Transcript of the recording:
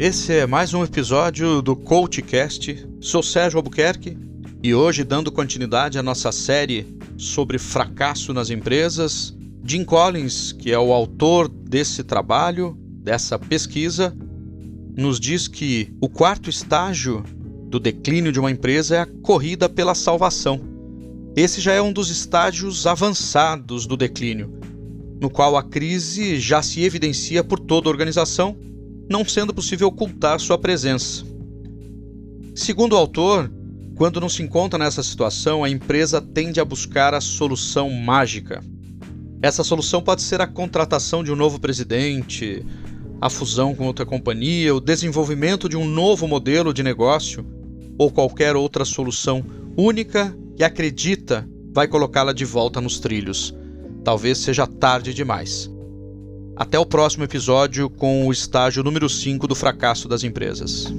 Esse é mais um episódio do CoachCast. Sou Sérgio Albuquerque e hoje, dando continuidade à nossa série sobre fracasso nas empresas, Jim Collins, que é o autor desse trabalho, dessa pesquisa, nos diz que o quarto estágio do declínio de uma empresa é a corrida pela salvação. Esse já é um dos estágios avançados do declínio, no qual a crise já se evidencia por toda a organização não sendo possível ocultar sua presença. Segundo o autor, quando não se encontra nessa situação, a empresa tende a buscar a solução mágica. Essa solução pode ser a contratação de um novo presidente, a fusão com outra companhia, o desenvolvimento de um novo modelo de negócio ou qualquer outra solução única que acredita vai colocá-la de volta nos trilhos. Talvez seja tarde demais. Até o próximo episódio com o estágio número 5 do fracasso das empresas.